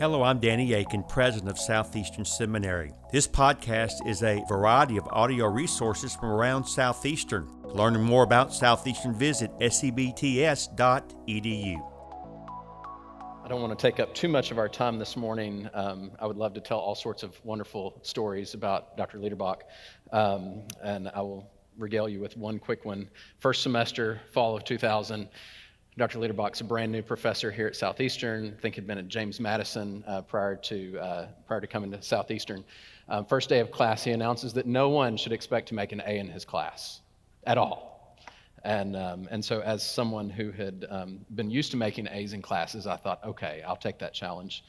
Hello, I'm Danny Akin, president of Southeastern Seminary. This podcast is a variety of audio resources from around Southeastern. Learning more about Southeastern, visit sebts.edu. I don't want to take up too much of our time this morning. Um, I would love to tell all sorts of wonderful stories about Dr. Liederbach, um, and I will regale you with one quick one. First semester, fall of 2000. Dr. Liederbach's a brand new professor here at Southeastern. I think had been at James Madison uh, prior to uh, prior to coming to Southeastern. Um, first day of class, he announces that no one should expect to make an A in his class at all. And um, and so, as someone who had um, been used to making A's in classes, I thought, okay, I'll take that challenge.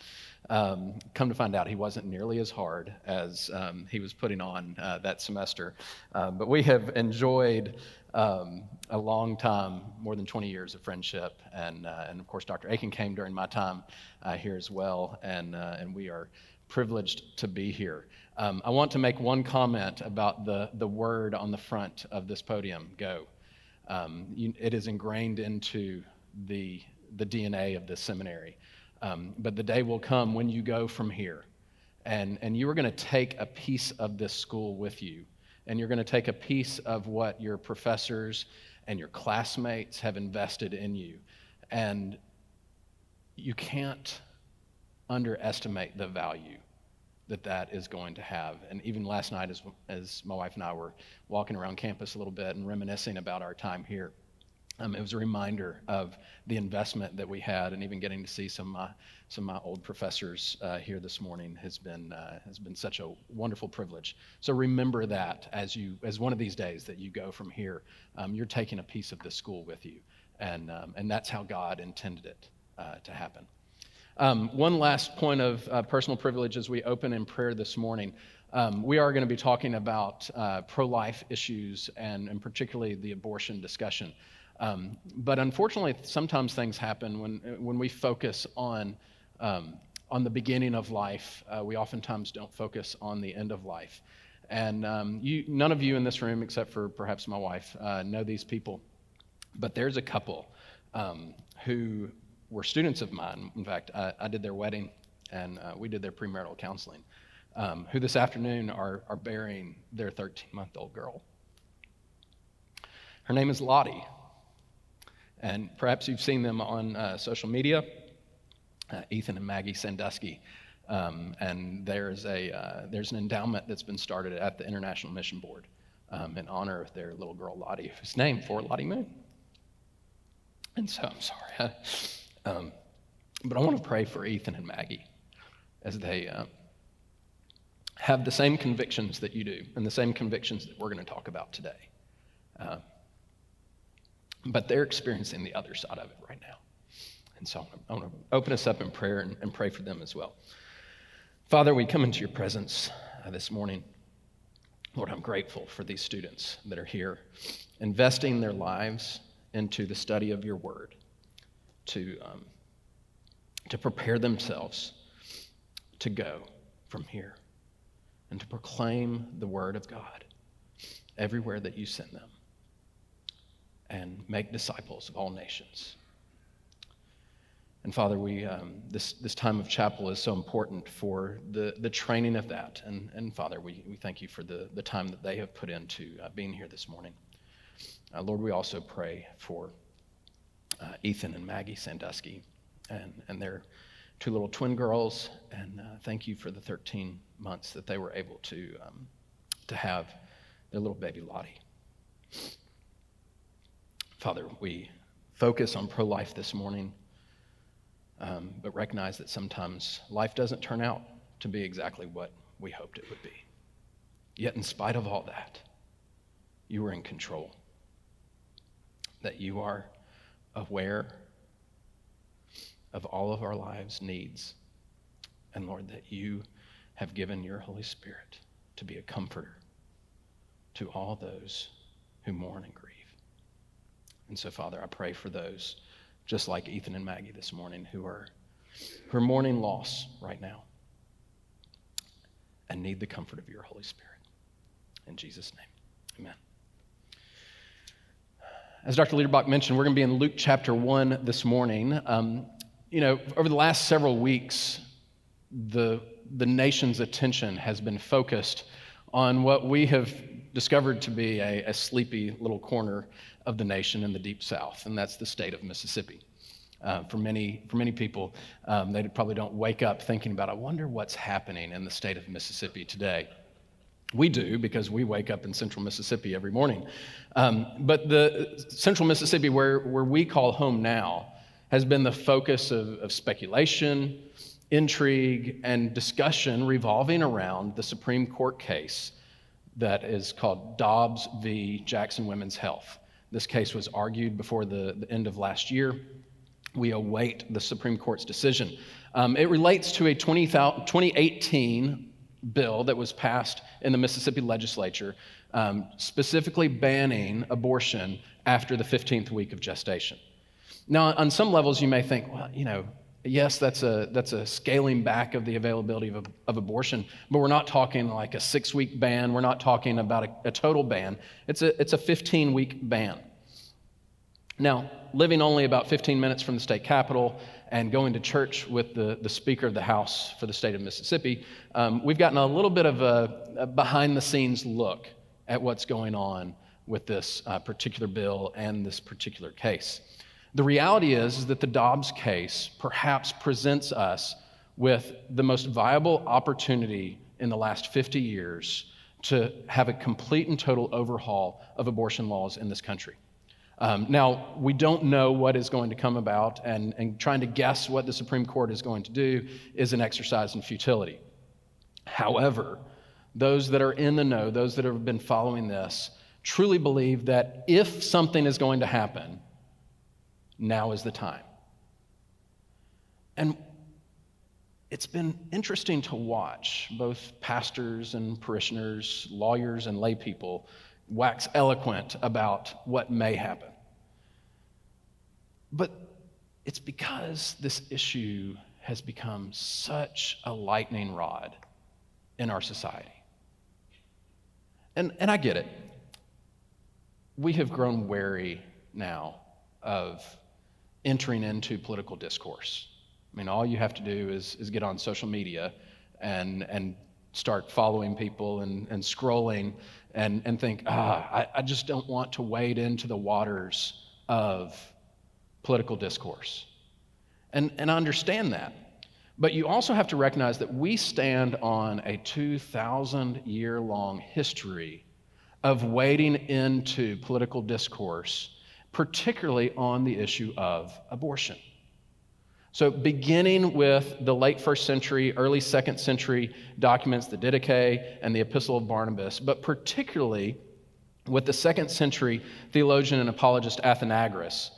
Um, come to find out, he wasn't nearly as hard as um, he was putting on uh, that semester. Um, but we have enjoyed um, a long time, more than 20 years of friendship. And, uh, and of course, Dr. Akin came during my time uh, here as well, and, uh, and we are privileged to be here. Um, I want to make one comment about the, the word on the front of this podium go. Um, you, it is ingrained into the, the DNA of this seminary. Um, but the day will come when you go from here, and, and you are going to take a piece of this school with you and you're going to take a piece of what your professors and your classmates have invested in you. And you can't underestimate the value that that is going to have. And even last night, as, as my wife and I were walking around campus a little bit and reminiscing about our time here, um, it was a reminder of the investment that we had, and even getting to see some uh, some of my old professors uh, here this morning has been uh, has been such a wonderful privilege. So remember that as you as one of these days that you go from here, um, you're taking a piece of the school with you, and um, and that's how God intended it uh, to happen. Um, one last point of uh, personal privilege as we open in prayer this morning. Um, we are going to be talking about uh, pro life issues and, and particularly the abortion discussion. Um, but unfortunately, sometimes things happen when, when we focus on, um, on the beginning of life. Uh, we oftentimes don't focus on the end of life. And um, you, none of you in this room, except for perhaps my wife, uh, know these people. But there's a couple um, who were students of mine. In fact, I, I did their wedding and uh, we did their premarital counseling, um, who this afternoon are, are burying their 13 month old girl. Her name is Lottie. And perhaps you've seen them on uh, social media, uh, Ethan and Maggie Sandusky. Um, and there's, a, uh, there's an endowment that's been started at the International Mission Board um, in honor of their little girl Lottie, who's named for Lottie Moon. And so I'm sorry. um, but I want to pray for Ethan and Maggie as they uh, have the same convictions that you do and the same convictions that we're going to talk about today. But they're experiencing the other side of it right now. And so I want to open us up in prayer and, and pray for them as well. Father, we come into your presence uh, this morning. Lord, I'm grateful for these students that are here, investing their lives into the study of your word to, um, to prepare themselves to go from here and to proclaim the word of God everywhere that you send them and make disciples of all nations. And Father, we, um, this, this time of chapel is so important for the, the training of that. And, and Father, we, we thank you for the, the time that they have put into uh, being here this morning. Uh, Lord, we also pray for uh, Ethan and Maggie Sandusky and, and their two little twin girls. And uh, thank you for the 13 months that they were able to, um, to have their little baby Lottie. Father, we focus on pro life this morning, um, but recognize that sometimes life doesn't turn out to be exactly what we hoped it would be. Yet, in spite of all that, you are in control, that you are aware of all of our lives' needs, and Lord, that you have given your Holy Spirit to be a comforter to all those who mourn and grieve. And so, Father, I pray for those, just like Ethan and Maggie this morning, who are, who are mourning loss right now and need the comfort of your Holy Spirit. In Jesus' name, amen. As Dr. Liederbach mentioned, we're going to be in Luke chapter 1 this morning. Um, you know, over the last several weeks, the, the nation's attention has been focused on what we have discovered to be a, a sleepy little corner of the nation in the deep south, and that's the state of Mississippi. Uh, for many for many people, um, they probably don't wake up thinking about, I wonder what's happening in the state of Mississippi today. We do because we wake up in central Mississippi every morning. Um, but the central Mississippi, where, where we call home now, has been the focus of, of speculation, intrigue, and discussion revolving around the Supreme Court case that is called Dobbs v. Jackson Women's Health. This case was argued before the, the end of last year. We await the Supreme Court's decision. Um, it relates to a 20, 2018 bill that was passed in the Mississippi legislature, um, specifically banning abortion after the 15th week of gestation. Now, on some levels, you may think, well, you know, yes, that's a, that's a scaling back of the availability of, of abortion, but we're not talking like a six week ban. We're not talking about a, a total ban. It's a, it's a 15 week ban. Now, living only about 15 minutes from the state capitol and going to church with the, the Speaker of the House for the state of Mississippi, um, we've gotten a little bit of a, a behind the scenes look at what's going on with this uh, particular bill and this particular case. The reality is, is that the Dobbs case perhaps presents us with the most viable opportunity in the last 50 years to have a complete and total overhaul of abortion laws in this country. Um, now, we don't know what is going to come about, and, and trying to guess what the Supreme Court is going to do is an exercise in futility. However, those that are in the know, those that have been following this, truly believe that if something is going to happen, now is the time. And it's been interesting to watch both pastors and parishioners, lawyers and lay people wax eloquent about what may happen. But it's because this issue has become such a lightning rod in our society. And, and I get it. We have grown wary now of entering into political discourse. I mean, all you have to do is, is get on social media and, and start following people and, and scrolling and, and think, ah, I, I just don't want to wade into the waters of political discourse. And, and I understand that. But you also have to recognize that we stand on a 2,000 year long history of wading into political discourse particularly on the issue of abortion. So, beginning with the late first century, early second century documents, the Didache and the Epistle of Barnabas, but particularly with the second century theologian and apologist Athenagoras,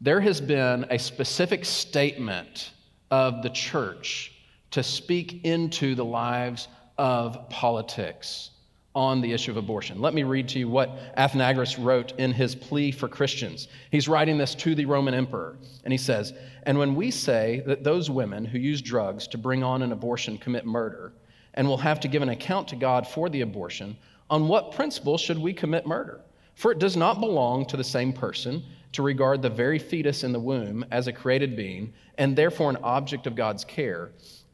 there has been a specific statement of the church to speak into the lives of politics on the issue of abortion. Let me read to you what Athenagoras wrote in his plea for Christians. He's writing this to the Roman emperor, and he says, And when we say that those women who use drugs to bring on an abortion commit murder, and will have to give an account to God for the abortion, on what principle should we commit murder? For it does not belong to the same person to regard the very fetus in the womb as a created being, and therefore an object of God's care,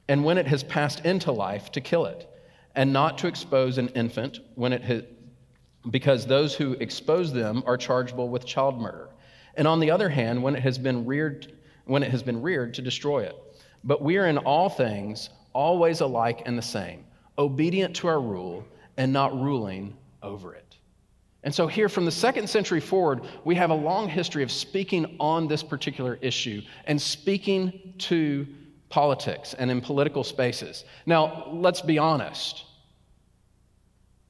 and when it has passed into life, to kill it and not to expose an infant when it has, because those who expose them are chargeable with child murder. And on the other hand, when it has been reared, when it has been reared to destroy it. But we are in all things always alike and the same, obedient to our rule and not ruling over it. And so, here from the second century forward, we have a long history of speaking on this particular issue and speaking to politics and in political spaces. Now, let's be honest.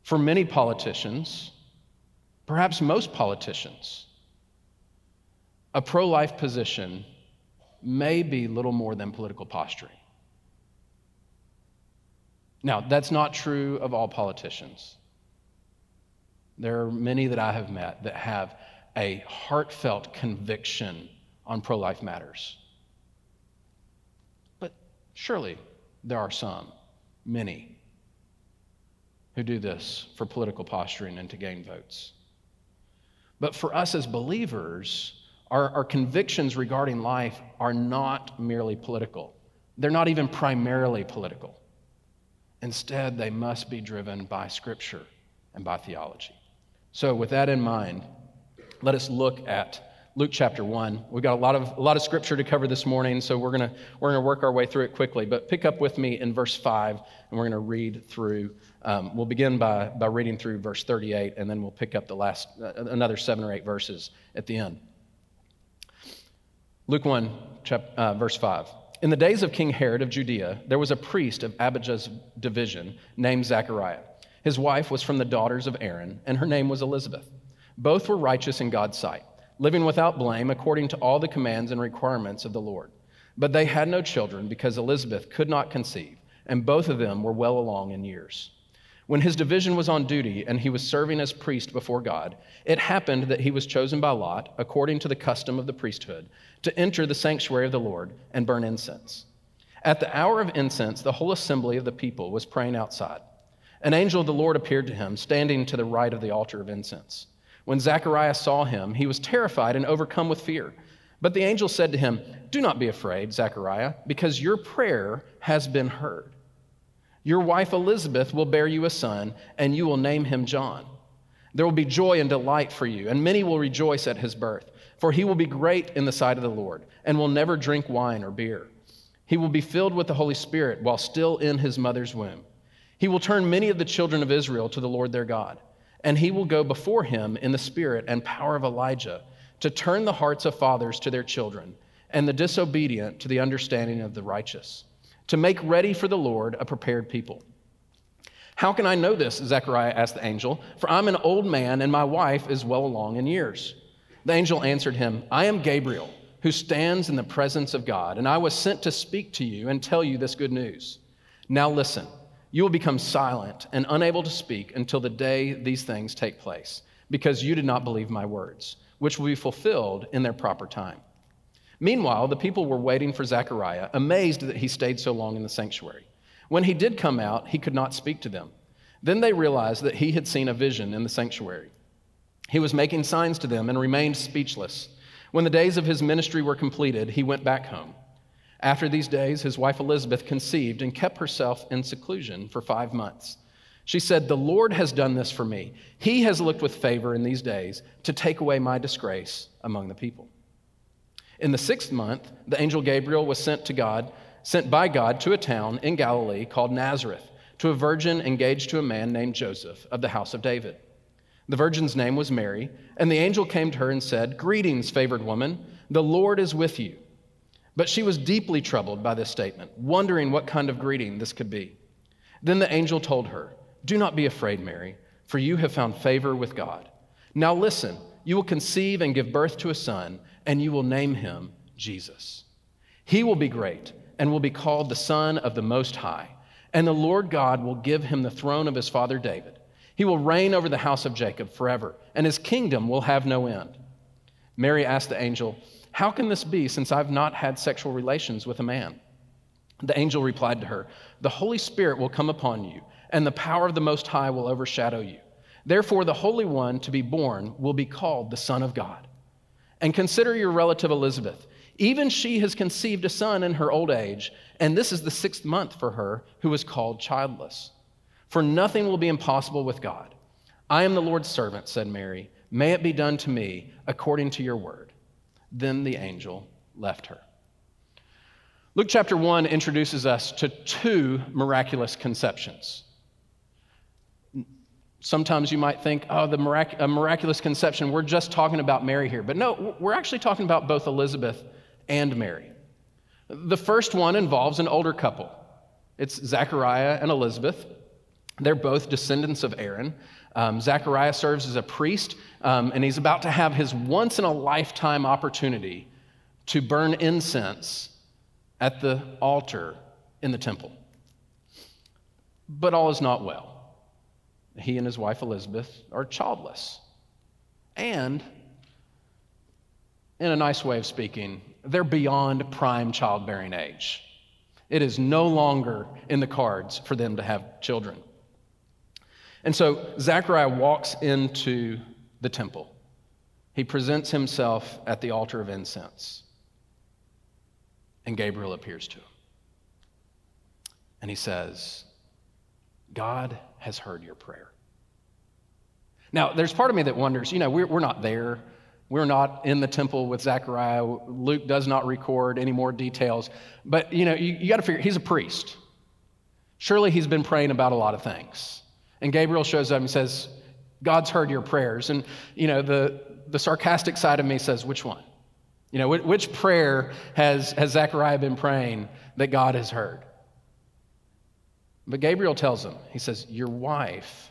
For many politicians, perhaps most politicians, a pro life position may be little more than political posturing. Now, that's not true of all politicians. There are many that I have met that have a heartfelt conviction on pro life matters. But surely there are some, many, who do this for political posturing and to gain votes. But for us as believers, our, our convictions regarding life are not merely political, They're not even primarily political. Instead, they must be driven by Scripture and by theology. So, with that in mind, let us look at Luke chapter 1. We've got a lot of, a lot of scripture to cover this morning, so we're going we're gonna work our way through it quickly. But pick up with me in verse 5, and we're going to read through. Um, we'll begin by, by reading through verse 38, and then we'll pick up the last, uh, another seven or eight verses at the end. Luke 1, chap, uh, verse 5. In the days of King Herod of Judea, there was a priest of Abijah's division named Zechariah. His wife was from the daughters of Aaron, and her name was Elizabeth. Both were righteous in God's sight, living without blame according to all the commands and requirements of the Lord. But they had no children because Elizabeth could not conceive, and both of them were well along in years. When his division was on duty and he was serving as priest before God, it happened that he was chosen by Lot, according to the custom of the priesthood, to enter the sanctuary of the Lord and burn incense. At the hour of incense, the whole assembly of the people was praying outside. An angel of the Lord appeared to him, standing to the right of the altar of incense. When Zacharias saw him, he was terrified and overcome with fear. But the angel said to him, Do not be afraid, Zechariah, because your prayer has been heard. Your wife Elizabeth will bear you a son, and you will name him John. There will be joy and delight for you, and many will rejoice at his birth, for he will be great in the sight of the Lord, and will never drink wine or beer. He will be filled with the Holy Spirit while still in his mother's womb. He will turn many of the children of Israel to the Lord their God and he will go before him in the spirit and power of Elijah to turn the hearts of fathers to their children and the disobedient to the understanding of the righteous, to make ready for the Lord a prepared people. How can I know this? Zechariah asked the angel, for I'm an old man and my wife is well along in years. The angel answered him, I am Gabriel, who stands in the presence of God, and I was sent to speak to you and tell you this good news. Now listen you will become silent and unable to speak until the day these things take place, because you did not believe my words, which will be fulfilled in their proper time. Meanwhile, the people were waiting for Zechariah, amazed that he stayed so long in the sanctuary. When he did come out, he could not speak to them. Then they realized that he had seen a vision in the sanctuary. He was making signs to them and remained speechless. When the days of his ministry were completed, he went back home. After these days, his wife Elizabeth conceived and kept herself in seclusion for five months. She said, The Lord has done this for me. He has looked with favor in these days to take away my disgrace among the people. In the sixth month, the angel Gabriel was sent to God, sent by God to a town in Galilee called Nazareth, to a virgin engaged to a man named Joseph of the house of David. The virgin's name was Mary, and the angel came to her and said, Greetings, favored woman, the Lord is with you. But she was deeply troubled by this statement, wondering what kind of greeting this could be. Then the angel told her, Do not be afraid, Mary, for you have found favor with God. Now listen, you will conceive and give birth to a son, and you will name him Jesus. He will be great and will be called the Son of the Most High, and the Lord God will give him the throne of his father David. He will reign over the house of Jacob forever, and his kingdom will have no end. Mary asked the angel, how can this be since I've not had sexual relations with a man? The angel replied to her, The Holy Spirit will come upon you, and the power of the Most High will overshadow you. Therefore, the Holy One to be born will be called the Son of God. And consider your relative Elizabeth. Even she has conceived a son in her old age, and this is the sixth month for her who is called childless. For nothing will be impossible with God. I am the Lord's servant, said Mary. May it be done to me according to your word. Then the angel left her. Luke chapter 1 introduces us to two miraculous conceptions. Sometimes you might think, oh, the mirac- miraculous conception, we're just talking about Mary here. But no, we're actually talking about both Elizabeth and Mary. The first one involves an older couple. It's Zachariah and Elizabeth. They're both descendants of Aaron. Um, Zechariah serves as a priest, um, and he's about to have his once in a lifetime opportunity to burn incense at the altar in the temple. But all is not well. He and his wife Elizabeth are childless. And, in a nice way of speaking, they're beyond prime childbearing age. It is no longer in the cards for them to have children. And so Zechariah walks into the temple. He presents himself at the altar of incense. And Gabriel appears to him. And he says, God has heard your prayer. Now, there's part of me that wonders, you know, we're, we're not there. We're not in the temple with Zechariah. Luke does not record any more details. But, you know, you, you got to figure, he's a priest. Surely he's been praying about a lot of things. And Gabriel shows up and says, God's heard your prayers. And, you know, the, the sarcastic side of me says, which one? You know, which, which prayer has, has Zechariah been praying that God has heard? But Gabriel tells him, he says, Your wife,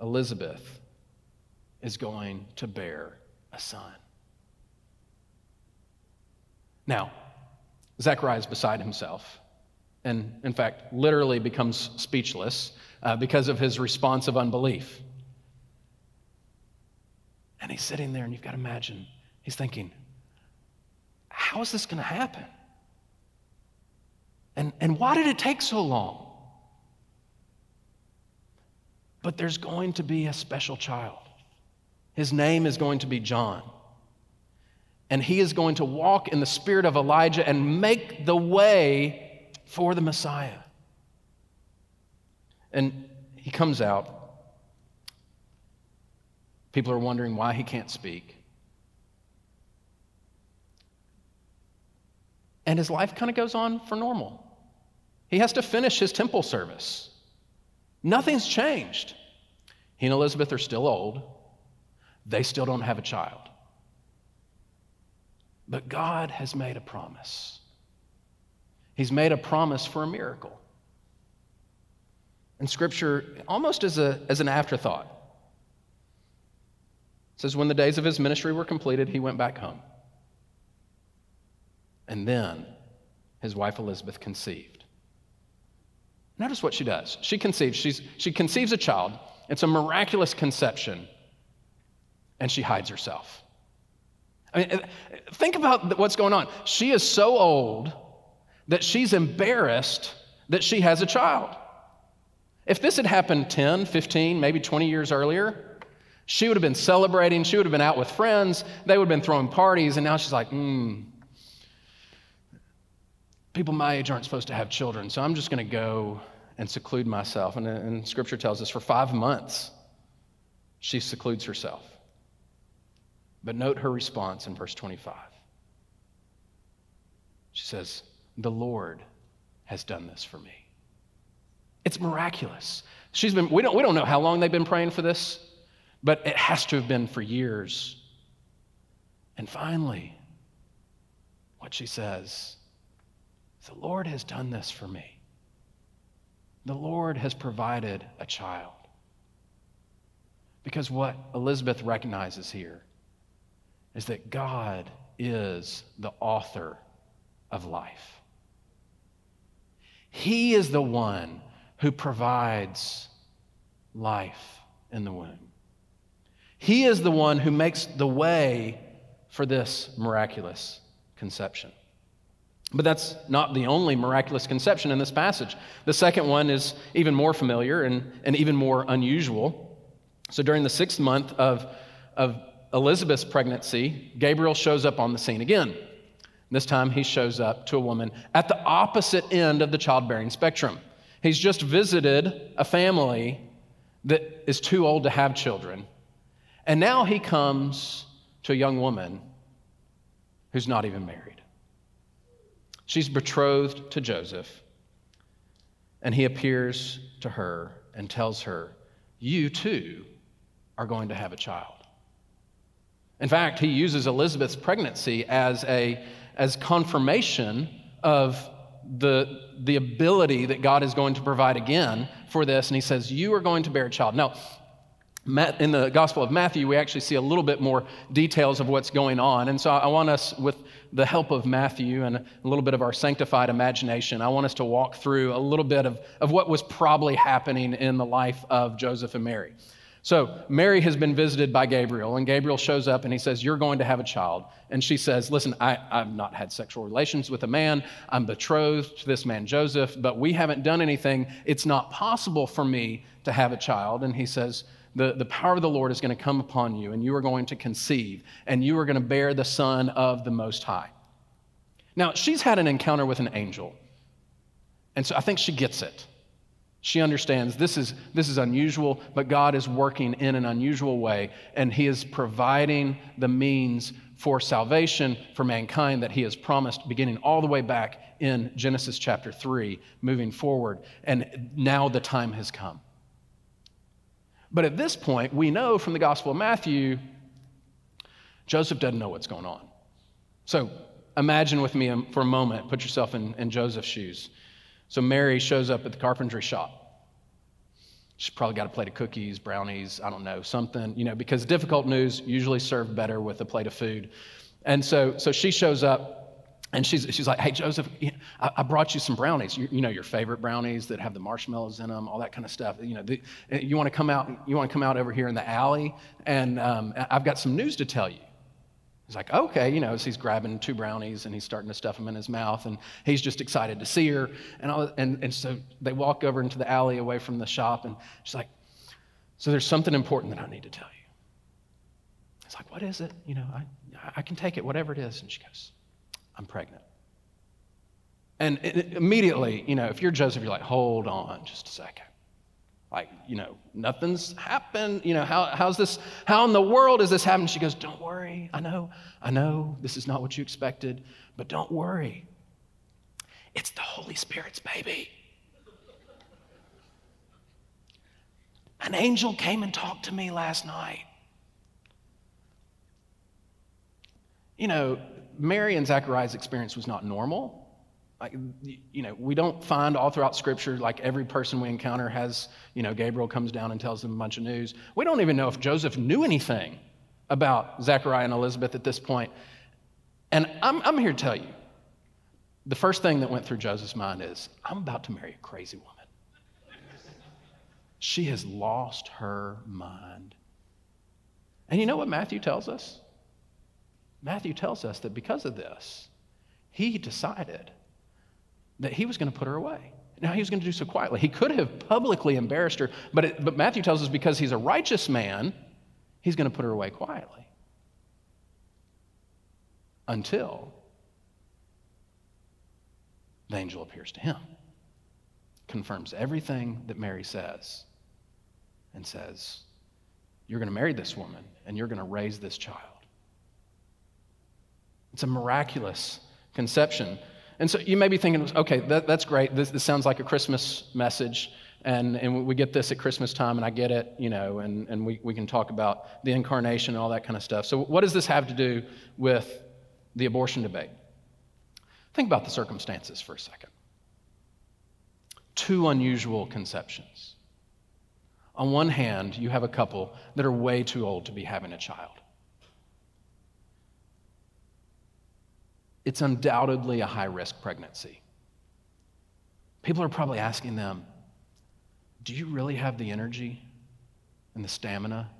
Elizabeth, is going to bear a son. Now, Zechariah is beside himself, and in fact, literally becomes speechless uh, because of his response of unbelief. And he's sitting there, and you've got to imagine, he's thinking, how is this going to happen? And, and why did it take so long? But there's going to be a special child. His name is going to be John. And he is going to walk in the spirit of Elijah and make the way for the Messiah. And he comes out. People are wondering why he can't speak. And his life kind of goes on for normal. He has to finish his temple service. Nothing's changed. He and Elizabeth are still old. They still don't have a child. But God has made a promise. He's made a promise for a miracle. In Scripture, almost as, a, as an afterthought, it says, When the days of his ministry were completed, he went back home. And then his wife Elizabeth conceived. Notice what she does. She conceives. She's, she conceives a child. It's a miraculous conception and she hides herself. I mean, think about what's going on. She is so old that she's embarrassed that she has a child. If this had happened 10, 15, maybe 20 years earlier, she would have been celebrating. She would have been out with friends. They would have been throwing parties. And now she's like, hmm, people my age aren't supposed to have children. So I'm just going to go and seclude myself. And, and scripture tells us for five months, she secludes herself. But note her response in verse 25. She says, The Lord has done this for me. It's miraculous. She's been, we don't, we don't know how long they've been praying for this, but it has to have been for years. And finally, what she says, the Lord has done this for me. The Lord has provided a child. Because what Elizabeth recognizes here is that God is the author of life. He is the one who provides life in the womb. He is the one who makes the way for this miraculous conception. But that's not the only miraculous conception in this passage. The second one is even more familiar and, and even more unusual. So during the sixth month of, of Elizabeth's pregnancy, Gabriel shows up on the scene again. This time he shows up to a woman at the opposite end of the childbearing spectrum. He's just visited a family that is too old to have children. And now he comes to a young woman who's not even married. She's betrothed to Joseph. And he appears to her and tells her, You too are going to have a child. In fact, he uses Elizabeth's pregnancy as, a, as confirmation of the, the ability that God is going to provide again for this. And he says, You are going to bear a child. Now, in the Gospel of Matthew, we actually see a little bit more details of what's going on. And so I want us, with the help of Matthew and a little bit of our sanctified imagination, I want us to walk through a little bit of, of what was probably happening in the life of Joseph and Mary. So Mary has been visited by Gabriel, and Gabriel shows up and he says, You're going to have a child. And she says, Listen, I, have not had sexual relations with a man. I'm betrothed to this man, Joseph, but we haven't done anything. It's not possible for me to have a child. And he says, the, the power of the Lord is going to come upon you, and you are going to conceive, and you are going to bear the Son of the Most High. Now, she's had an encounter with an angel. And so I think she gets it. She understands this is, this is unusual, but God is working in an unusual way, and He is providing the means for salvation for mankind that He has promised, beginning all the way back in Genesis chapter 3, moving forward. And now the time has come. But at this point, we know from the Gospel of Matthew, Joseph doesn't know what's going on. So imagine with me um, for a moment, put yourself in, in Joseph's shoes. So Mary shows up at the carpentry shop. She's probably got a plate of cookies, brownies, I don't know, something, you know, because difficult news usually served better with a plate of food. And so, so she shows up and she's, she's like, hey, Joseph, I, brought you some brownies. You, you, know, your favorite brownies that have the marshmallows in them, all that kind of stuff. You know, the, you want to come out, you want to come out over here in the alley and um, I've got some news to tell you. He's like, okay, you know, so he's grabbing two brownies and he's starting to stuff them in his mouth, and he's just excited to see her. And, all, and, and so they walk over into the alley away from the shop, and she's like, so there's something important that I need to tell you. He's like, what is it? You know, I, I can take it, whatever it is. And she goes, I'm pregnant. And it, immediately, you know, if you're Joseph, you're like, hold on just a second. Like, you know, nothing's happened. You know, how, how's this, how in the world is this happening? She goes, Don't worry. I know, I know this is not what you expected, but don't worry. It's the Holy Spirit's baby. An angel came and talked to me last night. You know, Mary and Zachariah's experience was not normal. Like, you know, we don't find all throughout Scripture, like every person we encounter has, you know, Gabriel comes down and tells them a bunch of news. We don't even know if Joseph knew anything about Zechariah and Elizabeth at this point. And I'm, I'm here to tell you the first thing that went through Joseph's mind is I'm about to marry a crazy woman. She has lost her mind. And you know what Matthew tells us? Matthew tells us that because of this, he decided that he was going to put her away. Now, he was going to do so quietly. He could have publicly embarrassed her, but, it, but Matthew tells us because he's a righteous man, he's going to put her away quietly. Until the angel appears to him, confirms everything that Mary says, and says, You're going to marry this woman, and you're going to raise this child. It's a miraculous conception. And so you may be thinking, okay, that, that's great. This, this, sounds like a Christmas message. And, and we get this at Christmas time, and I get it, you know, and, and we, we can talk about the incarnation and all that kind of stuff. So, what does this have to do with the abortion debate? Think about the circumstances for a second. Two unusual conceptions. On one hand, you have a couple that are way too old to be having a child. It's undoubtedly a high risk pregnancy. People are probably asking them, Do you really have the energy and the stamina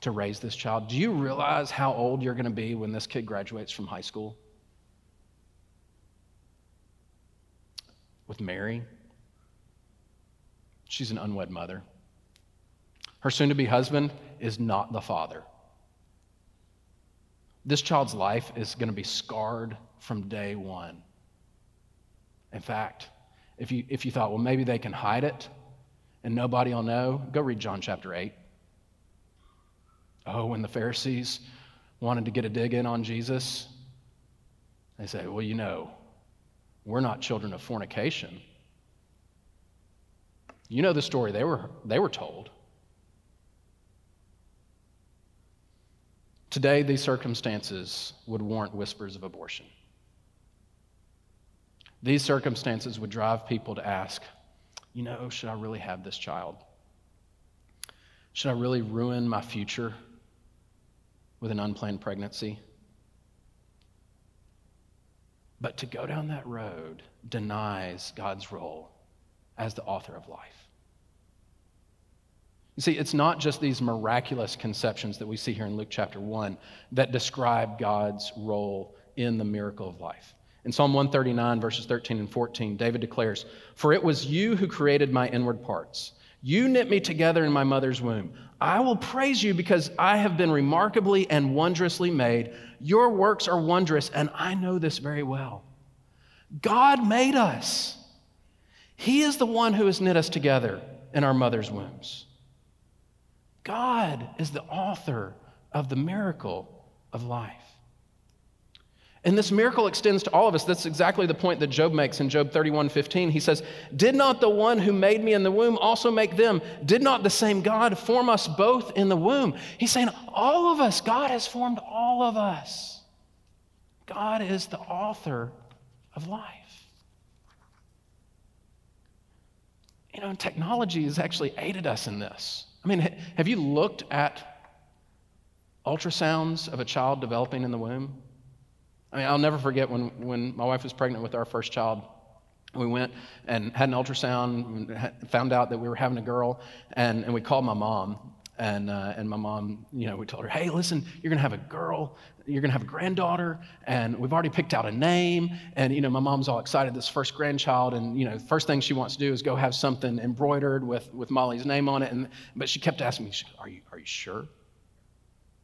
to raise this child? Do you realize how old you're going to be when this kid graduates from high school? With Mary, she's an unwed mother. Her soon to be husband is not the father. This child's life is going to be scarred from day one. In fact, if you, if you thought, well, maybe they can hide it and nobody will know, go read John chapter 8. Oh, when the Pharisees wanted to get a dig in on Jesus, they say, well, you know, we're not children of fornication. You know the story they were, they were told. Today, these circumstances would warrant whispers of abortion. These circumstances would drive people to ask, you know, should I really have this child? Should I really ruin my future with an unplanned pregnancy? But to go down that road denies God's role as the author of life. You see, it's not just these miraculous conceptions that we see here in Luke chapter 1 that describe God's role in the miracle of life. In Psalm 139, verses 13 and 14, David declares, For it was you who created my inward parts. You knit me together in my mother's womb. I will praise you because I have been remarkably and wondrously made. Your works are wondrous, and I know this very well. God made us. He is the one who has knit us together in our mother's wombs. God is the author of the miracle of life. And this miracle extends to all of us. That's exactly the point that Job makes in Job 31 15. He says, Did not the one who made me in the womb also make them? Did not the same God form us both in the womb? He's saying, All of us, God has formed all of us. God is the author of life. You know, technology has actually aided us in this. I mean, have you looked at ultrasounds of a child developing in the womb? I mean, I'll never forget when, when my wife was pregnant with our first child. We went and had an ultrasound, found out that we were having a girl, and, and we called my mom. And, uh, and my mom, you know, we told her, hey, listen, you're going to have a girl, you're going to have a granddaughter, and we've already picked out a name. And, you know, my mom's all excited, this first grandchild. And, you know, the first thing she wants to do is go have something embroidered with, with Molly's name on it. And, but she kept asking me, are you, are you sure?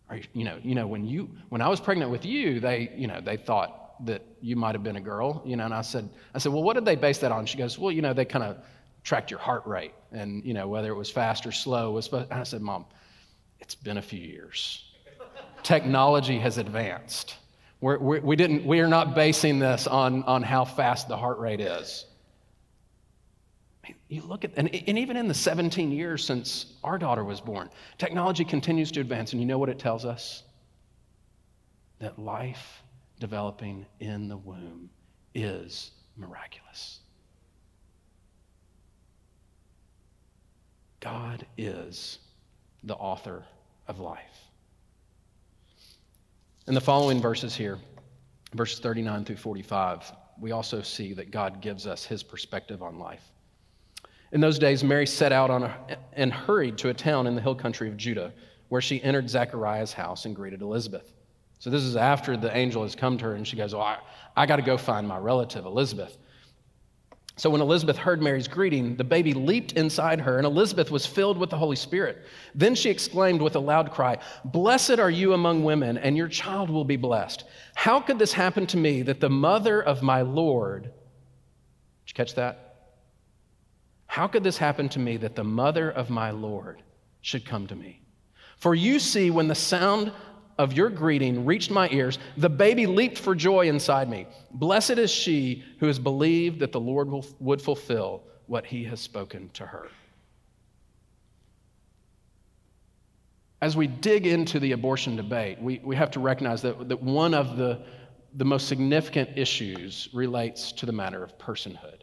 Are you, you know, you know, when you when I was pregnant with you, they, you know, they thought that you might have been a girl, you know, and I said, I said, well, what did they base that on? She goes, well, you know, they kind of tracked your heart rate and, you know, whether it was fast or slow was, and I said, Mom, it's been a few years. Technology has advanced. We're, we're, we didn't, we are not basing this on, on how fast the heart rate is. You look at, and, and even in the 17 years since our daughter was born, technology continues to advance. And you know what it tells us? That life developing in the womb is miraculous. God is the author of life. In the following verses here, verses 39 through 45, we also see that God gives us his perspective on life. In those days, Mary set out on a, and hurried to a town in the hill country of Judah, where she entered Zechariah's house and greeted Elizabeth. So, this is after the angel has come to her, and she goes, Oh, I, I got to go find my relative, Elizabeth. So, when Elizabeth heard Mary's greeting, the baby leaped inside her, and Elizabeth was filled with the Holy Spirit. Then she exclaimed with a loud cry, Blessed are you among women, and your child will be blessed. How could this happen to me that the mother of my Lord, did you catch that? How could this happen to me that the mother of my Lord should come to me? For you see, when the sound of your greeting reached my ears, the baby leaped for joy inside me. Blessed is she who has believed that the Lord will, would fulfill what he has spoken to her. As we dig into the abortion debate, we, we have to recognize that, that one of the, the most significant issues relates to the matter of personhood.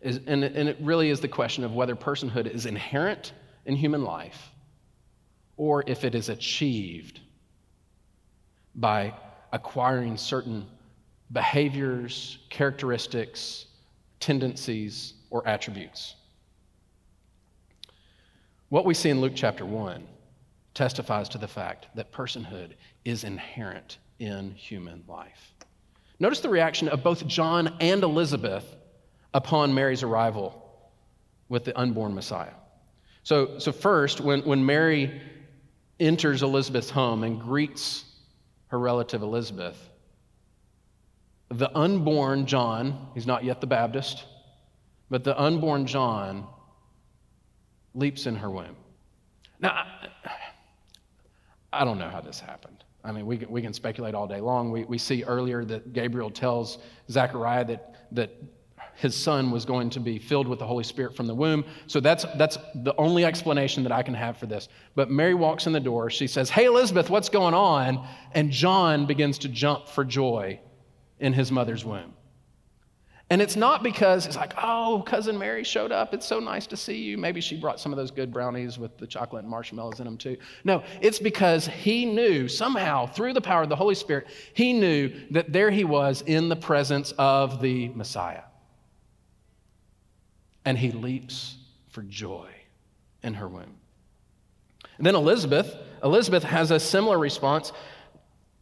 Is, and, and it really is the question of whether personhood is inherent in human life or if it is achieved by acquiring certain behaviors, characteristics, tendencies, or attributes. What we see in Luke chapter 1 testifies to the fact that personhood is inherent in human life. Notice the reaction of both John and Elizabeth upon Mary's arrival with the unborn Messiah. So, so first, when, when Mary enters Elizabeth's home and greets her relative Elizabeth, the unborn John, he's not yet the Baptist, but the unborn John leaps in her womb. Now, I, don't know how this happened. I mean, we can, we can speculate all day long. We, we see earlier that Gabriel tells Zechariah that, that his son was going to be filled with the Holy Spirit from the womb. So that's, that's the only explanation that I can have for this. But Mary walks in the door. She says, Hey, Elizabeth, what's going on? And John begins to jump for joy in his mother's womb. And it's not because it's like, oh, cousin Mary showed up. It's so nice to see you. Maybe she brought some of those good brownies with the chocolate and marshmallows in them too. No, it's because he knew somehow through the power of the Holy Spirit, he knew that there he was in the presence of the Messiah and he leaps for joy in her womb. And then Elizabeth, Elizabeth has a similar response.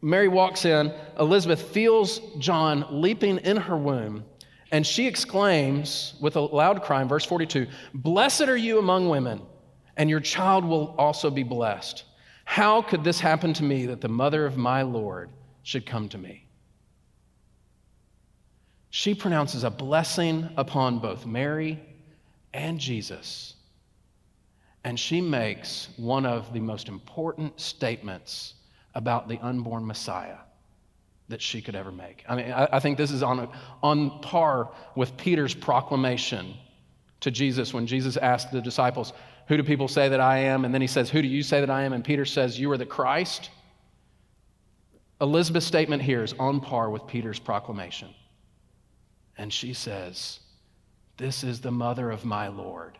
Mary walks in, Elizabeth feels John leaping in her womb, and she exclaims with a loud cry in verse 42 Blessed are you among women, and your child will also be blessed. How could this happen to me that the mother of my Lord should come to me? she pronounces a blessing upon both Mary and Jesus. And she makes one of the most important statements about the unborn Messiah that she could ever make. I mean, I, I think this is on, a, on par with Peter's proclamation to Jesus when Jesus asked the disciples, Who do people say that I am? And then he says, Who do you say that I am? And Peter says, You are the Christ. Elizabeth's statement here is on par with Peter's proclamation. And she says, This is the mother of my Lord.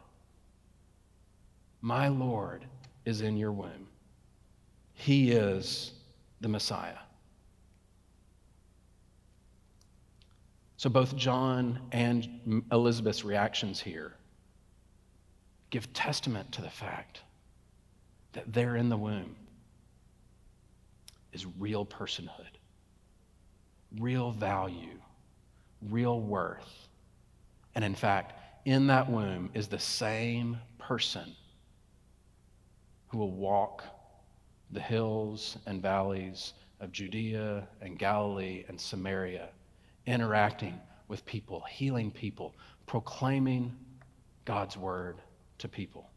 My Lord is in your womb. He is the Messiah. So both John and Elizabeth's reactions here give testament to the fact that there in the womb is real personhood, real value, real worth. And in fact, in that womb is the same person who will walk the hills and valleys of Judea and Galilee and Samaria, interacting with people, healing people, proclaiming God's word to people.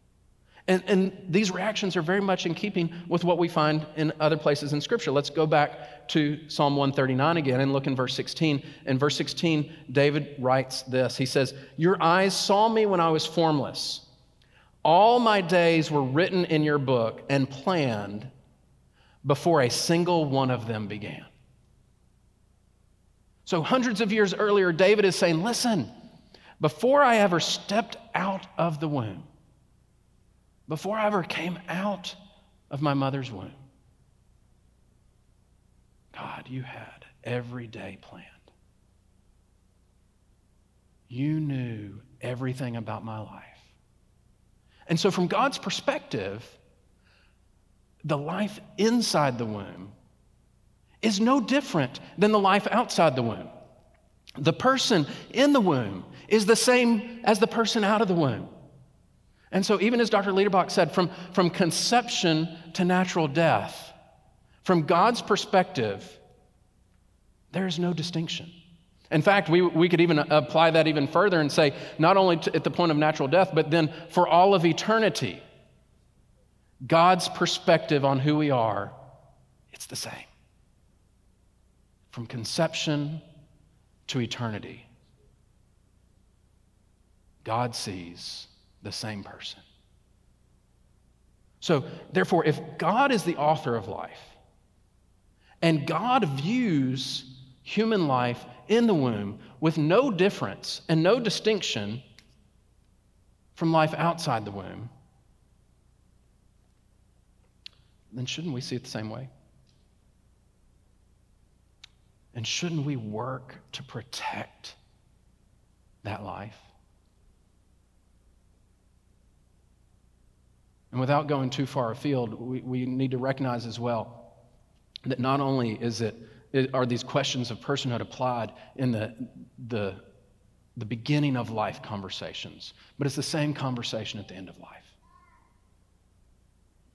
And, and, these reactions are very much in keeping with what we find in other places in Scripture. Let's go back to Psalm 139 again and look in verse 16. In verse 16, David writes this He says, Your eyes saw me when I was formless. All my days were written in your book and planned before a single one of them began. So, hundreds of years earlier, David is saying, Listen, before I ever stepped out of the womb, before I ever came out of my mother's womb, God, you had every day planned. You knew everything about my life. And so, from God's perspective, the life inside the womb is no different than the life outside the womb. The person in the womb is the same as the person out of the womb. And so, even as Dr. Liederbach said, from, from conception to natural death, from God's perspective, there is no distinction. In fact, we, we could even apply that even further and say, not only to, at the point of natural death, but then for all of eternity, God's perspective on who we are, it's the same. From conception to eternity, God sees the same person. So, therefore, if God is the author of life, and God views human life in the womb with no difference and no distinction from life outside the womb, then shouldn't we see it the same way? And shouldn't we work to protect that life? And without going too far afield, we, we need to recognize as well that not only is it, are these questions of personhood applied in the, the, the beginning of life conversations, but it's the same conversation at the end of life.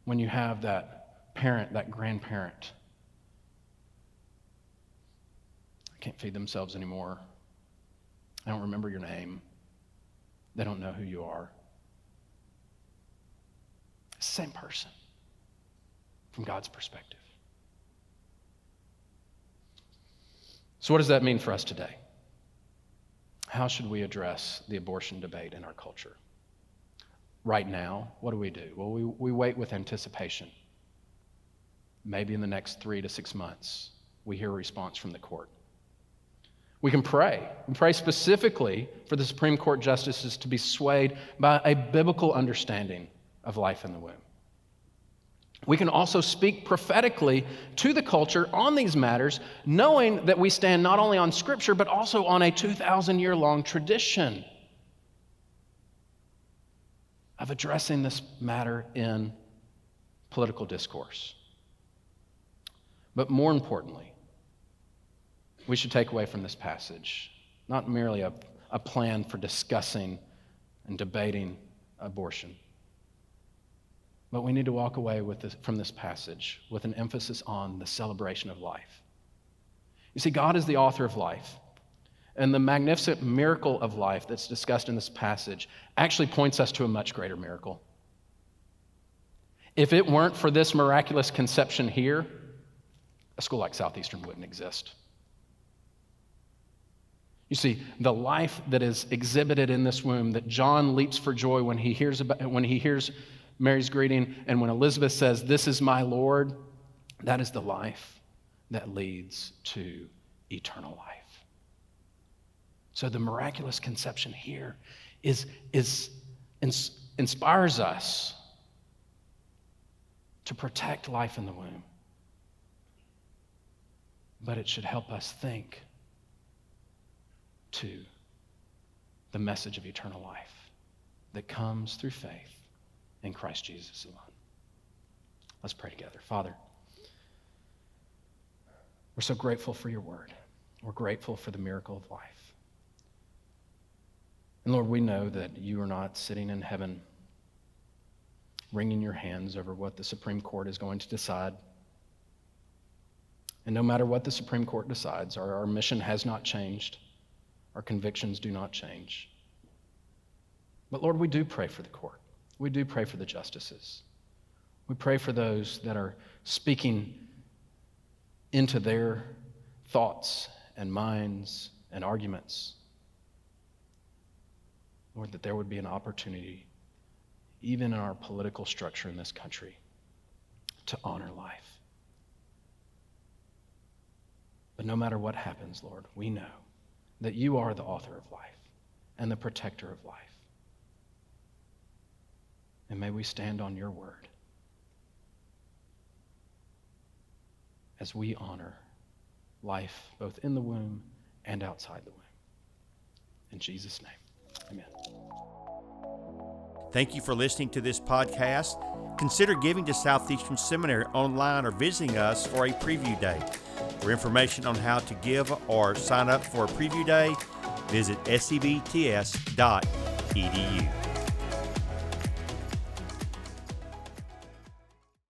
When you have that parent, that grandparent, I can't feed themselves anymore. I don't remember your name. They don't know who you are. Same person from God's perspective. So, what does that mean for us today? How should we address the abortion debate in our culture? Right now, what do we do? Well, we, we wait with anticipation. Maybe in the next three to six months, we hear a response from the court. We can pray. We pray specifically for the Supreme Court justices to be swayed by a biblical understanding of life in the womb. We can also speak prophetically to the culture on these matters, knowing that we stand not only on Scripture, but also on a 2,000 year long tradition of addressing this matter in political discourse. But more importantly, we should take away from this passage not merely a, a plan for discussing and debating abortion but we need to walk away with this, from this passage with an emphasis on the celebration of life. You see, God is the author of life. And the magnificent miracle of life that's discussed in this passage actually points us to a much greater miracle. If it weren't for this miraculous conception here, a school like Southeastern wouldn't exist. You see, the life that is exhibited in this womb, that John leaps for joy when he hears, about, when he hears Mary's greeting, and when Elizabeth says, This is my Lord, that is the life that leads to eternal life. So the miraculous conception here is, is, inspires us to protect life in the womb. But it should help us think to the message of eternal life that comes through faith in Christ Jesus alone. Let's pray together. Father, we're so grateful for your word. We're grateful for the miracle of life. And Lord, we know that you are not sitting in heaven wringing your hands over what the Supreme Court is going to decide. And no matter what the Supreme Court decides, our, our mission has not changed. Our convictions do not change. But Lord, we do pray for the court. We do pray for the justices. We pray for those that are speaking into their thoughts and minds and arguments. Lord, that there would be an opportunity, even in our political structure in this country, to honor life. But no matter what happens, Lord, we know that you are the author of life and the protector of life. And may we stand on your word as we honor life both in the womb and outside the womb. In Jesus' name, amen. Thank you for listening to this podcast. Consider giving to Southeastern Seminary online or visiting us for a preview day. For information on how to give or sign up for a preview day, visit sebts.edu.